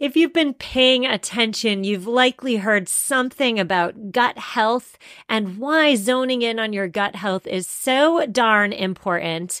If you've been paying attention, you've likely heard something about gut health and why zoning in on your gut health is so darn important.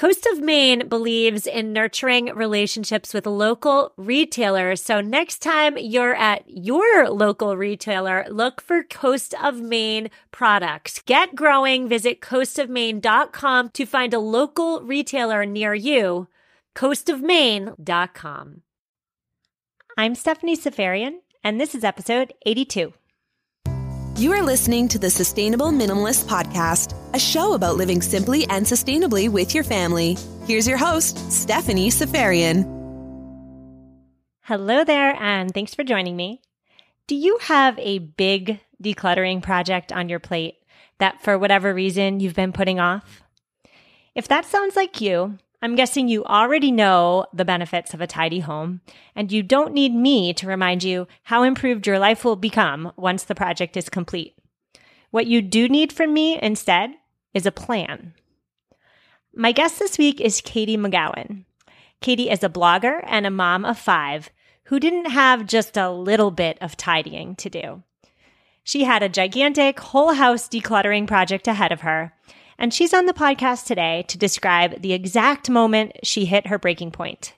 Coast of Maine believes in nurturing relationships with local retailers. So next time you're at your local retailer, look for Coast of Maine products. Get growing. Visit coastofmaine.com to find a local retailer near you. coastofmaine.com. I'm Stephanie Seferian, and this is episode 82. You are listening to the Sustainable Minimalist Podcast, a show about living simply and sustainably with your family. Here's your host, Stephanie Seferian. Hello there, and thanks for joining me. Do you have a big decluttering project on your plate that, for whatever reason, you've been putting off? If that sounds like you, I'm guessing you already know the benefits of a tidy home, and you don't need me to remind you how improved your life will become once the project is complete. What you do need from me instead is a plan. My guest this week is Katie McGowen. Katie is a blogger and a mom of five who didn't have just a little bit of tidying to do. She had a gigantic whole house decluttering project ahead of her and she's on the podcast today to describe the exact moment she hit her breaking point.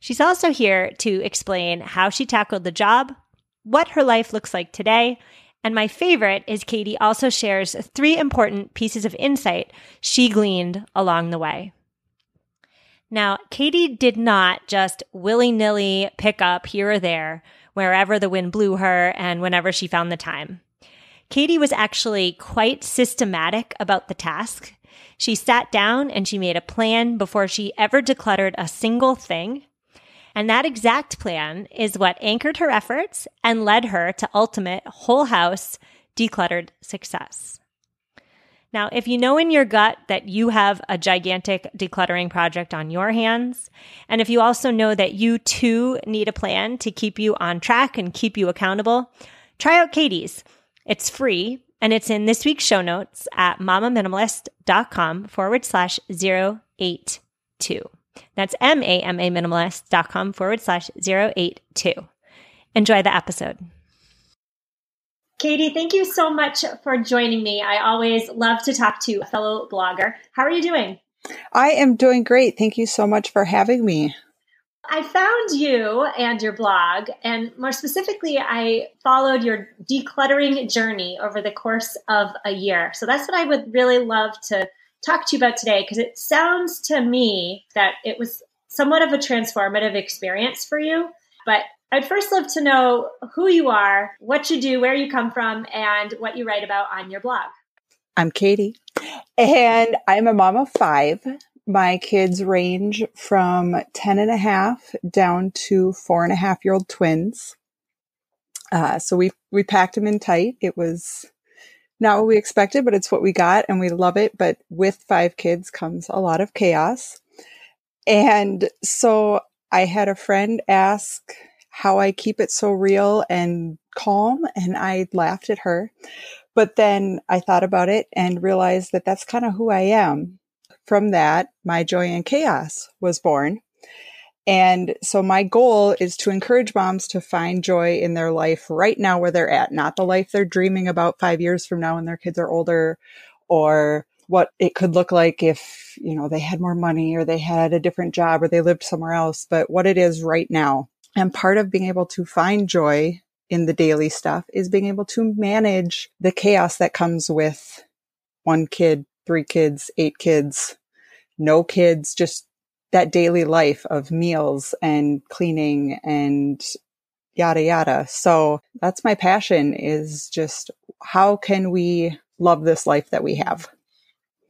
She's also here to explain how she tackled the job, what her life looks like today, and my favorite is Katie also shares three important pieces of insight she gleaned along the way. Now, Katie did not just willy nilly pick up here or there wherever the wind blew her and whenever she found the time. Katie was actually quite systematic about the task. She sat down and she made a plan before she ever decluttered a single thing. And that exact plan is what anchored her efforts and led her to ultimate whole house decluttered success. Now, if you know in your gut that you have a gigantic decluttering project on your hands, and if you also know that you too need a plan to keep you on track and keep you accountable, try out Katie's. It's free and it's in this week's show notes at mamaminimalist.com forward slash 082. That's M A M A minimalist.com forward slash 082. Enjoy the episode. Katie, thank you so much for joining me. I always love to talk to a fellow blogger. How are you doing? I am doing great. Thank you so much for having me. I found you and your blog, and more specifically, I followed your decluttering journey over the course of a year. So that's what I would really love to talk to you about today because it sounds to me that it was somewhat of a transformative experience for you. But I'd first love to know who you are, what you do, where you come from, and what you write about on your blog. I'm Katie, and I'm a mom of five my kids range from 10 and a half down to four and a half year old twins. Uh, so we, we packed them in tight. It was not what we expected, but it's what we got and we love it. But with five kids comes a lot of chaos. And so I had a friend ask how I keep it so real and calm, and I laughed at her. But then I thought about it and realized that that's kind of who I am. From that, my joy and chaos was born. And so my goal is to encourage moms to find joy in their life right now where they're at, not the life they're dreaming about five years from now when their kids are older or what it could look like if, you know, they had more money or they had a different job or they lived somewhere else, but what it is right now. And part of being able to find joy in the daily stuff is being able to manage the chaos that comes with one kid, three kids, eight kids, no kids, just that daily life of meals and cleaning and yada yada. So that's my passion is just how can we love this life that we have?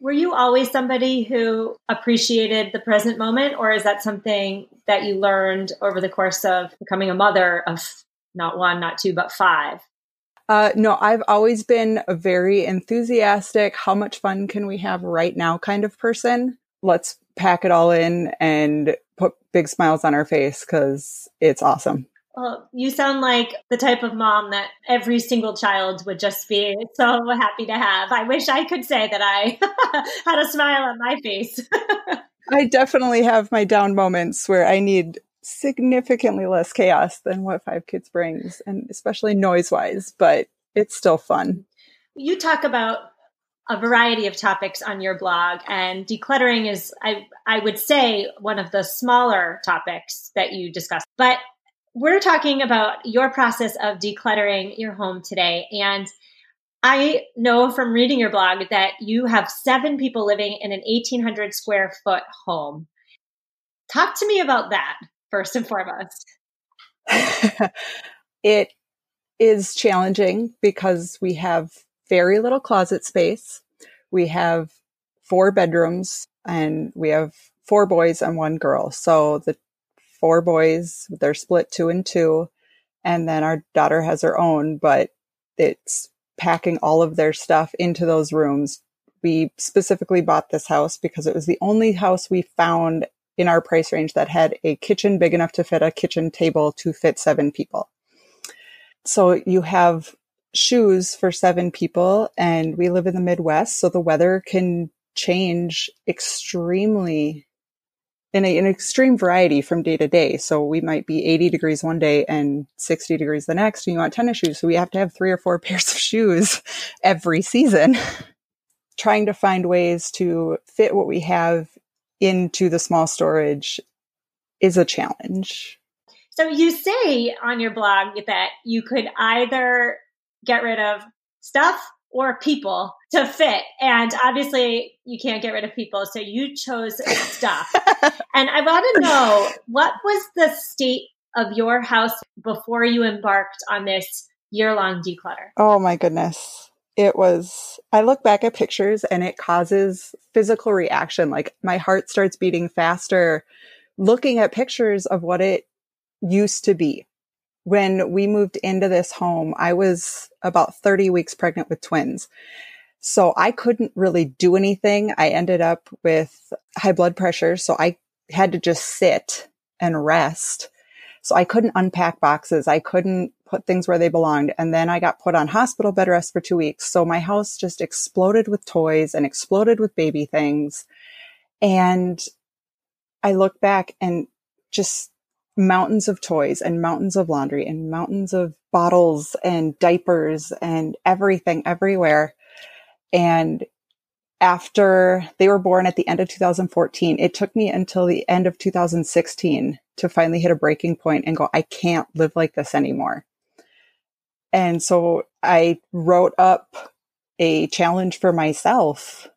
Were you always somebody who appreciated the present moment or is that something that you learned over the course of becoming a mother of not one, not two, but five? Uh, no, I've always been a very enthusiastic, how much fun can we have right now kind of person. Let's pack it all in and put big smiles on our face because it's awesome. Well, you sound like the type of mom that every single child would just be so happy to have. I wish I could say that I had a smile on my face. I definitely have my down moments where I need significantly less chaos than what Five Kids brings, and especially noise wise, but it's still fun. You talk about a variety of topics on your blog and decluttering is I I would say one of the smaller topics that you discuss. But we're talking about your process of decluttering your home today and I know from reading your blog that you have seven people living in an 1800 square foot home. Talk to me about that first and foremost. it is challenging because we have very little closet space. We have four bedrooms and we have four boys and one girl. So the four boys, they're split two and two. And then our daughter has her own, but it's packing all of their stuff into those rooms. We specifically bought this house because it was the only house we found in our price range that had a kitchen big enough to fit a kitchen table to fit seven people. So you have shoes for seven people and we live in the Midwest. So the weather can change extremely in a, an extreme variety from day to day. So we might be 80 degrees one day and 60 degrees the next. And you want tennis shoes. So we have to have three or four pairs of shoes every season. Trying to find ways to fit what we have into the small storage is a challenge. So you say on your blog that you could either get rid of stuff or people to fit. And obviously, you can't get rid of people. So you chose stuff. and I want to know what was the state of your house before you embarked on this year long declutter? Oh, my goodness. It was, I look back at pictures and it causes physical reaction. Like my heart starts beating faster looking at pictures of what it used to be when we moved into this home, I was about 30 weeks pregnant with twins. So I couldn't really do anything. I ended up with high blood pressure. So I had to just sit and rest. So I couldn't unpack boxes. I couldn't put things where they belonged. And then I got put on hospital bed rest for two weeks. So my house just exploded with toys and exploded with baby things. And I look back and just mountains of toys and mountains of laundry and mountains of bottles and diapers and everything everywhere. And after they were born at the end of 2014, it took me until the end of 2016 to finally hit a breaking point and go, I can't live like this anymore. And so I wrote up a challenge for myself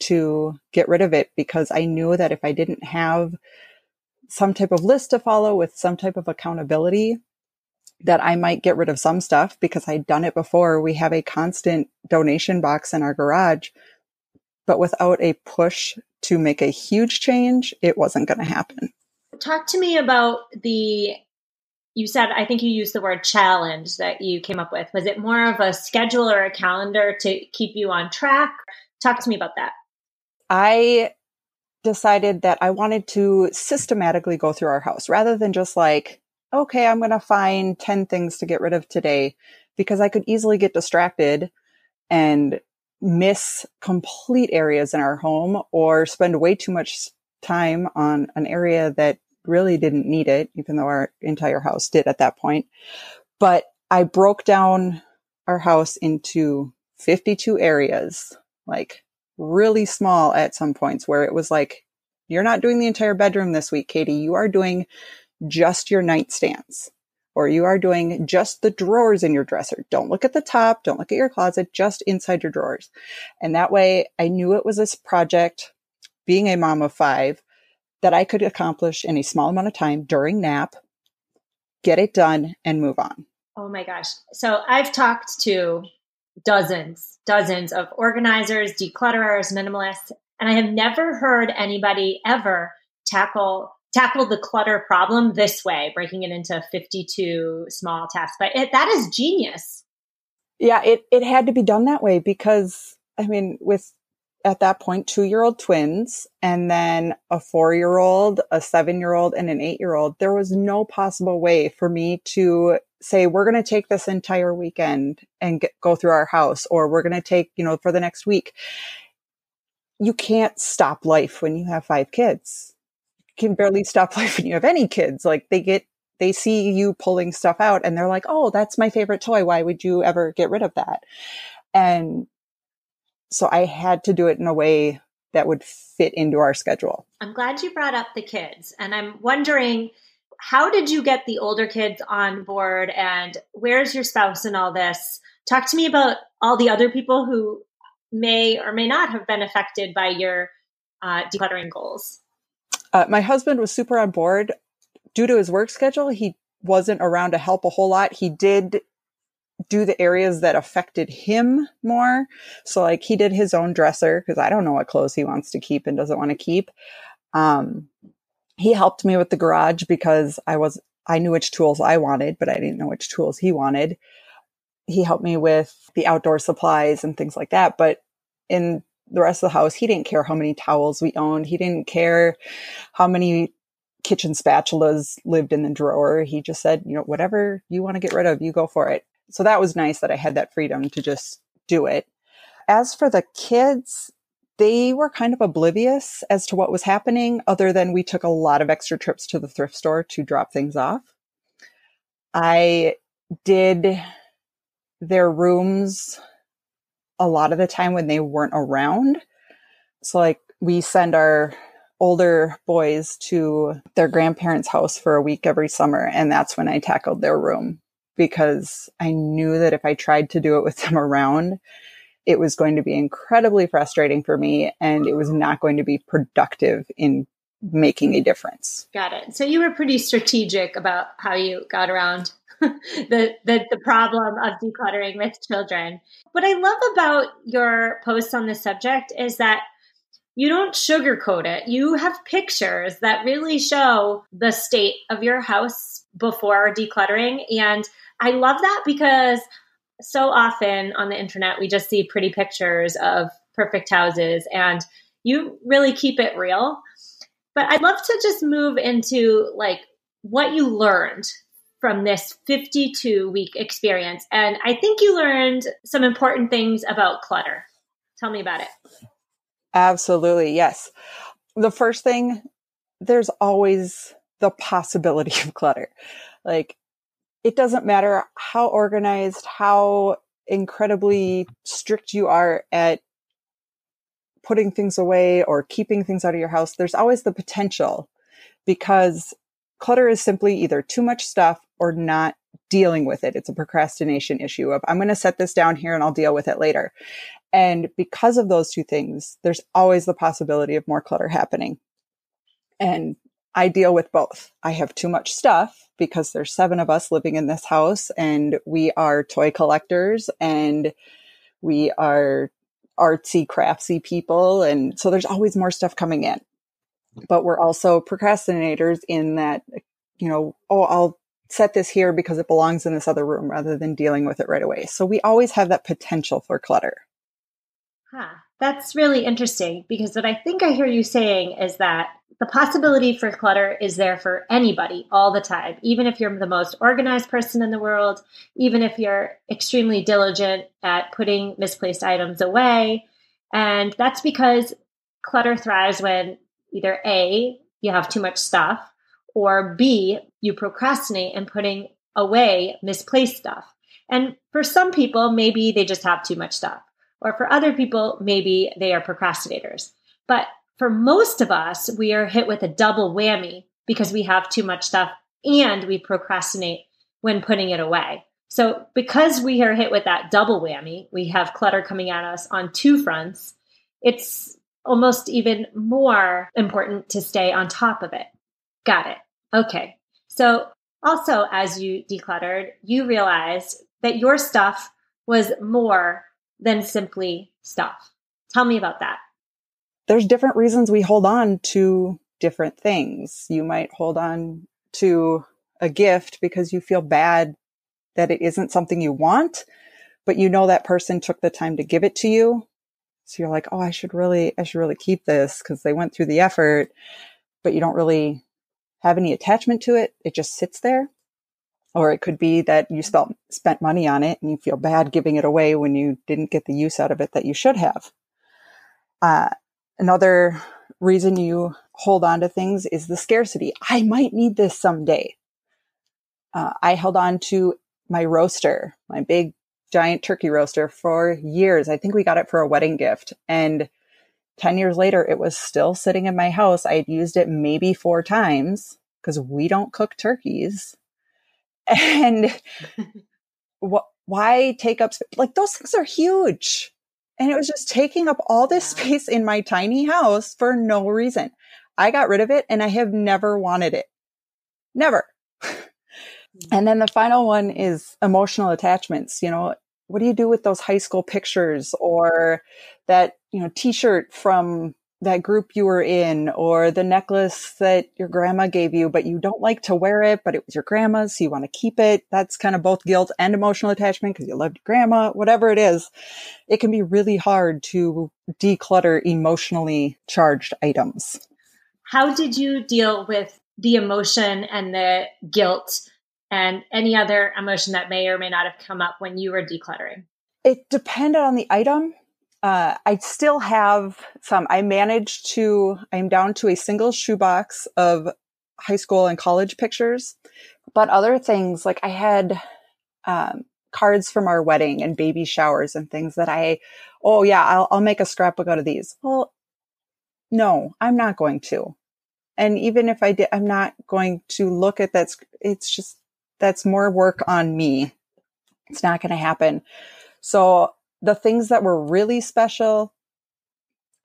to get rid of it because I knew that if I didn't have some type of list to follow with some type of accountability that I might get rid of some stuff because I'd done it before. We have a constant donation box in our garage, but without a push to make a huge change, it wasn't going to happen. Talk to me about the you said, I think you used the word challenge that you came up with. Was it more of a schedule or a calendar to keep you on track? Talk to me about that. I decided that I wanted to systematically go through our house rather than just like, okay, I'm going to find 10 things to get rid of today because I could easily get distracted and miss complete areas in our home or spend way too much time on an area that really didn't need it, even though our entire house did at that point. But I broke down our house into 52 areas, like really small at some points where it was like, you're not doing the entire bedroom this week, Katie. You are doing just your nightstands or you are doing just the drawers in your dresser. Don't look at the top. Don't look at your closet, just inside your drawers. And that way I knew it was this project being a mom of five that I could accomplish in a small amount of time during nap, get it done and move on. Oh my gosh. So I've talked to dozens, dozens of organizers, declutterers, minimalists, and I have never heard anybody ever tackle tackle the clutter problem this way, breaking it into 52 small tasks. But it, that is genius. Yeah, it, it had to be done that way because I mean, with at that point two year old twins and then a four year old, a seven year old, and an eight year old, there was no possible way for me to say, we're going to take this entire weekend and get, go through our house, or we're going to take, you know, for the next week. You can't stop life when you have five kids. You can barely stop life when you have any kids. Like they get, they see you pulling stuff out and they're like, oh, that's my favorite toy. Why would you ever get rid of that? And so I had to do it in a way that would fit into our schedule. I'm glad you brought up the kids. And I'm wondering, how did you get the older kids on board and where's your spouse in all this? Talk to me about all the other people who may or may not have been affected by your uh, decluttering goals. Uh, my husband was super on board. Due to his work schedule, he wasn't around to help a whole lot. He did do the areas that affected him more. So like he did his own dresser because I don't know what clothes he wants to keep and doesn't want to keep. Um, he helped me with the garage because I was, I knew which tools I wanted, but I didn't know which tools he wanted. He helped me with the outdoor supplies and things like that. But in the rest of the house, he didn't care how many towels we owned. He didn't care how many kitchen spatulas lived in the drawer. He just said, you know, whatever you want to get rid of, you go for it so that was nice that I had that freedom to just do it. As for the kids, they were kind of oblivious as to what was happening, other than we took a lot of extra trips to the thrift store to drop things off. I did their rooms a lot of the time when they weren't around. So, like, we send our older boys to their grandparents' house for a week every summer, and that's when I tackled their room because I knew that if I tried to do it with them around, it was going to be incredibly frustrating for me and it was not going to be productive in making a difference. Got it. So you were pretty strategic about how you got around the, the, the problem of decluttering with children. What I love about your posts on this subject is that you don't sugarcoat it. You have pictures that really show the state of your house before decluttering and I love that because so often on the internet we just see pretty pictures of perfect houses and you really keep it real. But I'd love to just move into like what you learned from this 52 week experience. And I think you learned some important things about clutter. Tell me about it. Absolutely. Yes. The first thing, there's always the possibility of clutter. Like it doesn't matter how organized, how incredibly strict you are at putting things away or keeping things out of your house, there's always the potential because clutter is simply either too much stuff or not dealing with it. It's a procrastination issue of I'm going to set this down here and I'll deal with it later. And because of those two things, there's always the possibility of more clutter happening. And I deal with both. I have too much stuff because there's seven of us living in this house and we are toy collectors and we are artsy craftsy people and so there's always more stuff coming in but we're also procrastinators in that you know oh i'll set this here because it belongs in this other room rather than dealing with it right away. So we always have that potential for clutter. Huh. That's really interesting because what I think I hear you saying is that the possibility for clutter is there for anybody all the time, even if you're the most organized person in the world, even if you're extremely diligent at putting misplaced items away. And that's because clutter thrives when either A, you have too much stuff, or B, you procrastinate in putting away misplaced stuff. And for some people, maybe they just have too much stuff. Or for other people, maybe they are procrastinators. But for most of us, we are hit with a double whammy because we have too much stuff and we procrastinate when putting it away. So, because we are hit with that double whammy, we have clutter coming at us on two fronts. It's almost even more important to stay on top of it. Got it. Okay. So, also, as you decluttered, you realized that your stuff was more than simply stuff. Tell me about that there's different reasons we hold on to different things. You might hold on to a gift because you feel bad that it isn't something you want, but you know that person took the time to give it to you. So you're like, oh, I should really, I should really keep this because they went through the effort, but you don't really have any attachment to it. It just sits there. Or it could be that you spent, spent money on it and you feel bad giving it away when you didn't get the use out of it that you should have. Uh, Another reason you hold on to things is the scarcity. I might need this someday. Uh, I held on to my roaster, my big giant turkey roaster for years. I think we got it for a wedding gift. And 10 years later, it was still sitting in my house. I'd used it maybe four times because we don't cook turkeys. And wh- why take up, like those things are huge. And it was just taking up all this space in my tiny house for no reason. I got rid of it and I have never wanted it. Never. Mm. and then the final one is emotional attachments. You know, what do you do with those high school pictures or that, you know, t-shirt from that group you were in or the necklace that your grandma gave you, but you don't like to wear it, but it was your grandma's, so you want to keep it. That's kind of both guilt and emotional attachment because you loved your grandma, whatever it is. It can be really hard to declutter emotionally charged items. How did you deal with the emotion and the guilt and any other emotion that may or may not have come up when you were decluttering? It depended on the item uh, I still have some. I managed to, I'm down to a single shoebox of high school and college pictures. But other things, like I had um, cards from our wedding and baby showers and things that I, oh yeah, I'll, I'll make a scrapbook out of these. Well, no, I'm not going to. And even if I did, I'm not going to look at that. It's just, that's more work on me. It's not going to happen. So the things that were really special,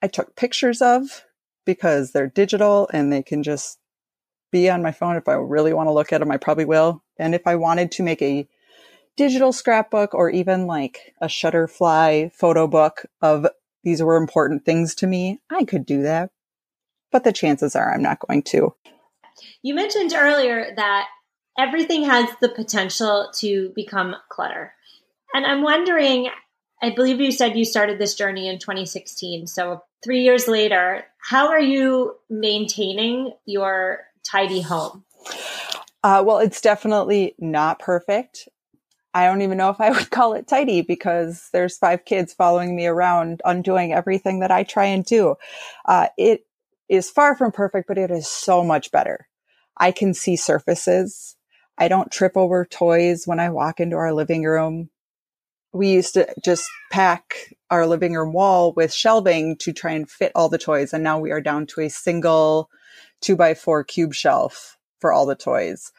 I took pictures of because they're digital and they can just be on my phone. If I really want to look at them, I probably will. And if I wanted to make a digital scrapbook or even like a Shutterfly photo book of these were important things to me, I could do that. But the chances are I'm not going to. You mentioned earlier that everything has the potential to become clutter. And I'm wondering I believe you said you started this journey in 2016. So, three years later, how are you maintaining your tidy home? Uh, well, it's definitely not perfect. I don't even know if I would call it tidy because there's five kids following me around, undoing everything that I try and do. Uh, it is far from perfect, but it is so much better. I can see surfaces. I don't trip over toys when I walk into our living room we used to just pack our living room wall with shelving to try and fit all the toys. And now we are down to a single two by four cube shelf for all the toys.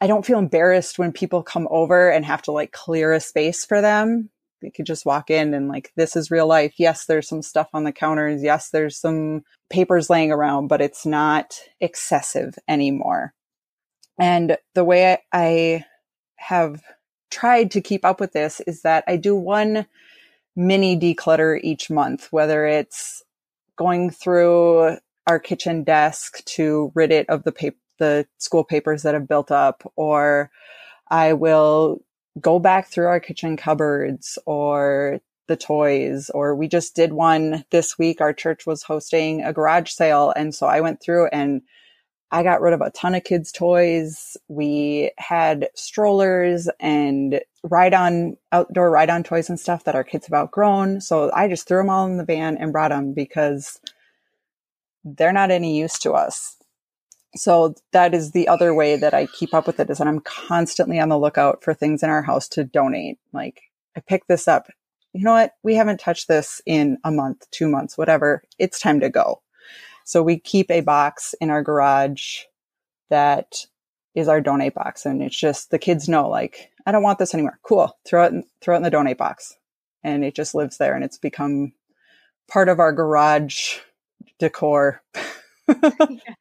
I don't feel embarrassed when people come over and have to like clear a space for them. They could just walk in and like, this is real life. Yes, there's some stuff on the counters. Yes, there's some papers laying around, but it's not excessive anymore. And the way I have tried to keep up with this is that I do one mini declutter each month, whether it's going through our kitchen desk to rid it of the paper the school papers that have built up, or I will go back through our kitchen cupboards or the toys, or we just did one this week. Our church was hosting a garage sale. And so I went through and I got rid of a ton of kids' toys. We had strollers and ride on outdoor ride on toys and stuff that our kids have outgrown. So I just threw them all in the van and brought them because they're not any use to us. So that is the other way that I keep up with it is that I'm constantly on the lookout for things in our house to donate. Like I pick this up. You know what? We haven't touched this in a month, two months, whatever. It's time to go. So we keep a box in our garage that is our donate box. And it's just the kids know like, I don't want this anymore. Cool. Throw it in, throw it in the donate box. And it just lives there and it's become part of our garage decor. yeah.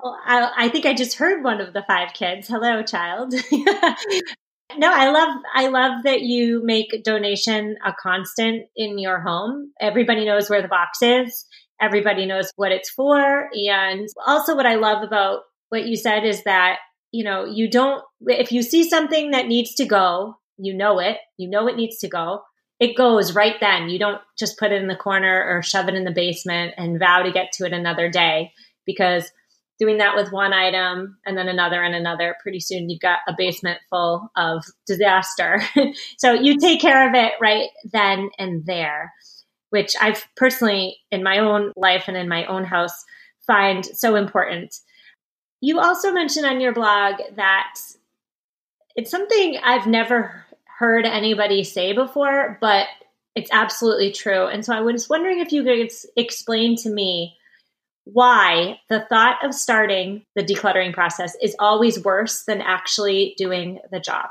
Well, I, I, think I just heard one of the five kids. Hello, child. no, I love I love that you make donation a constant in your home. Everybody knows where the box is. Everybody knows what it's for. And also what I love about what you said is that, you know, you don't if you see something that needs to go, you know it, you know it needs to go it goes right then. You don't just put it in the corner or shove it in the basement and vow to get to it another day because doing that with one item and then another and another, pretty soon you've got a basement full of disaster. so you take care of it right then and there, which I've personally in my own life and in my own house find so important. You also mentioned on your blog that it's something I've never heard anybody say before, but it's absolutely true. And so I was wondering if you could explain to me why the thought of starting the decluttering process is always worse than actually doing the job.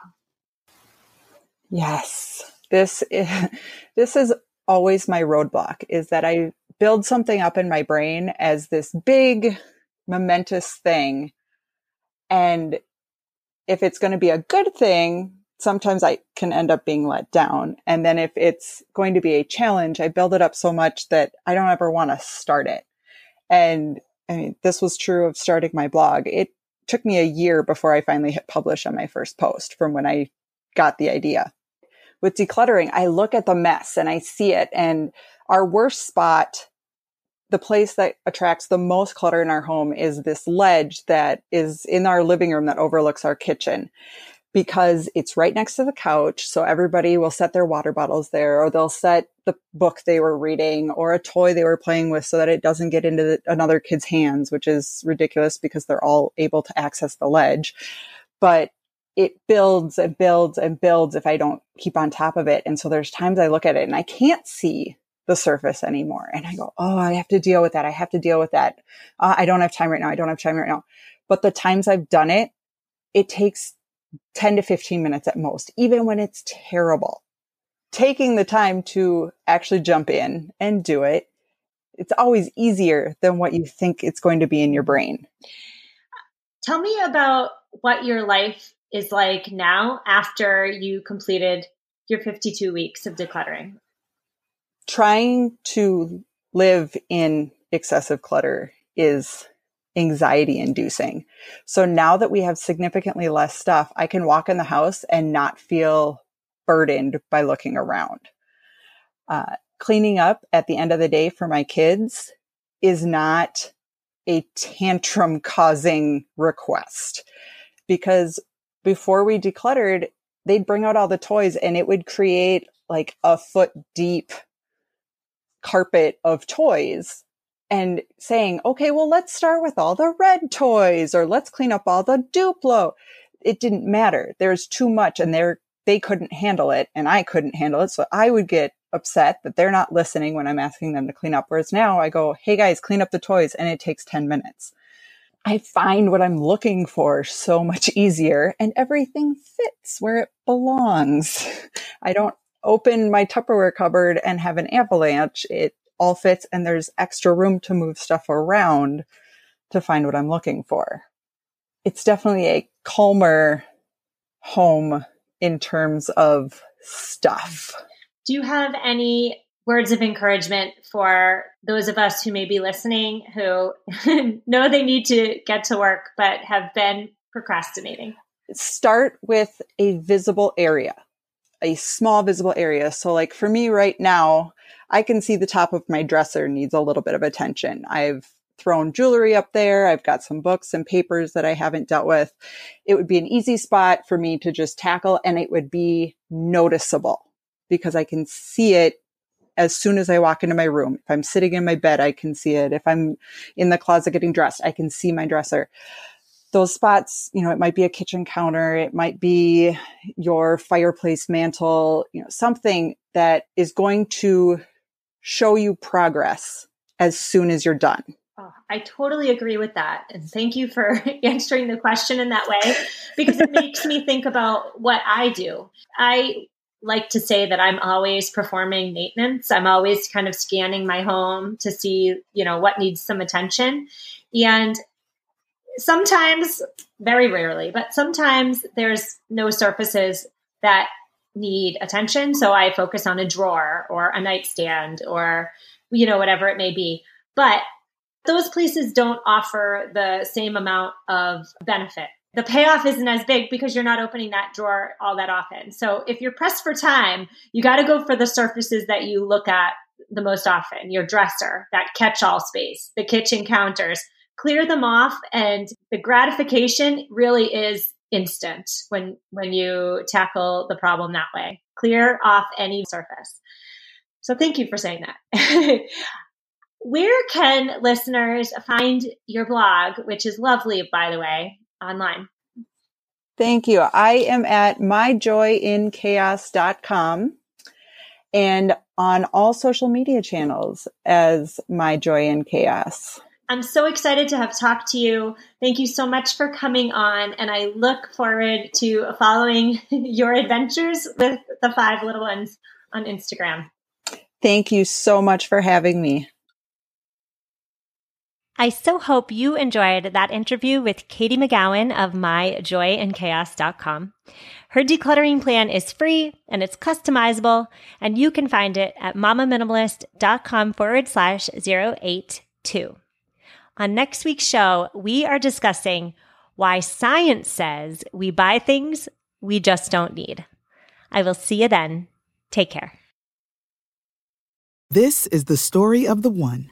Yes. This is, this is always my roadblock is that I build something up in my brain as this big momentous thing and if it's going to be a good thing, sometimes I can end up being let down. And then if it's going to be a challenge, I build it up so much that I don't ever want to start it. And I mean, this was true of starting my blog. It took me a year before I finally hit publish on my first post from when I got the idea. With decluttering, I look at the mess and I see it. And our worst spot, the place that attracts the most clutter in our home is this ledge that is in our living room that overlooks our kitchen because it's right next to the couch. So everybody will set their water bottles there or they'll set the book they were reading or a toy they were playing with so that it doesn't get into the, another kid's hands, which is ridiculous because they're all able to access the ledge. But it builds and builds and builds if I don't keep on top of it. And so there's times I look at it and I can't see the surface anymore. And I go, Oh, I have to deal with that. I have to deal with that. Uh, I don't have time right now. I don't have time right now. But the times I've done it, it takes 10 to 15 minutes at most, even when it's terrible. Taking the time to actually jump in and do it, it's always easier than what you think it's going to be in your brain. Tell me about what your life is like now after you completed your 52 weeks of decluttering. Trying to live in excessive clutter is anxiety inducing. So now that we have significantly less stuff, I can walk in the house and not feel burdened by looking around. Uh, cleaning up at the end of the day for my kids is not a tantrum causing request because before we decluttered, they'd bring out all the toys and it would create like a foot deep carpet of toys and saying, okay, well, let's start with all the red toys or let's clean up all the Duplo. It didn't matter. There's too much and they're, they couldn't handle it and I couldn't handle it. So I would get upset that they're not listening when I'm asking them to clean up. Whereas now I go, Hey guys, clean up the toys and it takes 10 minutes. I find what I'm looking for so much easier and everything fits where it belongs. I don't open my Tupperware cupboard and have an avalanche. It all fits and there's extra room to move stuff around to find what I'm looking for. It's definitely a calmer home in terms of stuff. Do you have any words of encouragement for those of us who may be listening who know they need to get to work but have been procrastinating? Start with a visible area, a small visible area. So, like for me right now, I can see the top of my dresser needs a little bit of attention. I've thrown jewelry up there. I've got some books and papers that I haven't dealt with. It would be an easy spot for me to just tackle and it would be noticeable because I can see it as soon as I walk into my room. If I'm sitting in my bed, I can see it. If I'm in the closet getting dressed, I can see my dresser. Those spots, you know, it might be a kitchen counter, it might be your fireplace mantle, you know, something that is going to show you progress as soon as you're done. Oh, I totally agree with that. And thank you for answering the question in that way because it makes me think about what I do. I like to say that I'm always performing maintenance. I'm always kind of scanning my home to see, you know, what needs some attention. And sometimes, very rarely, but sometimes there's no surfaces that need attention. So I focus on a drawer or a nightstand or, you know, whatever it may be. But those places don't offer the same amount of benefit. The payoff isn't as big because you're not opening that drawer all that often. So if you're pressed for time, you got to go for the surfaces that you look at the most often your dresser, that catch all space, the kitchen counters. Clear them off, and the gratification really is instant when when you tackle the problem that way. Clear off any surface. So thank you for saying that. Where can listeners find your blog, which is lovely, by the way, online? Thank you. I am at myjoyinchaos.com and on all social media channels as My Joy in Chaos. I'm so excited to have talked to you. Thank you so much for coming on, and I look forward to following your adventures with the five little ones on Instagram. Thank you so much for having me. I so hope you enjoyed that interview with Katie McGowen of myjoyinchaos.com. Her decluttering plan is free and it's customizable, and you can find it at mamaminimalist.com forward slash 082. On next week's show, we are discussing why science says we buy things we just don't need. I will see you then. Take care. This is the story of the one.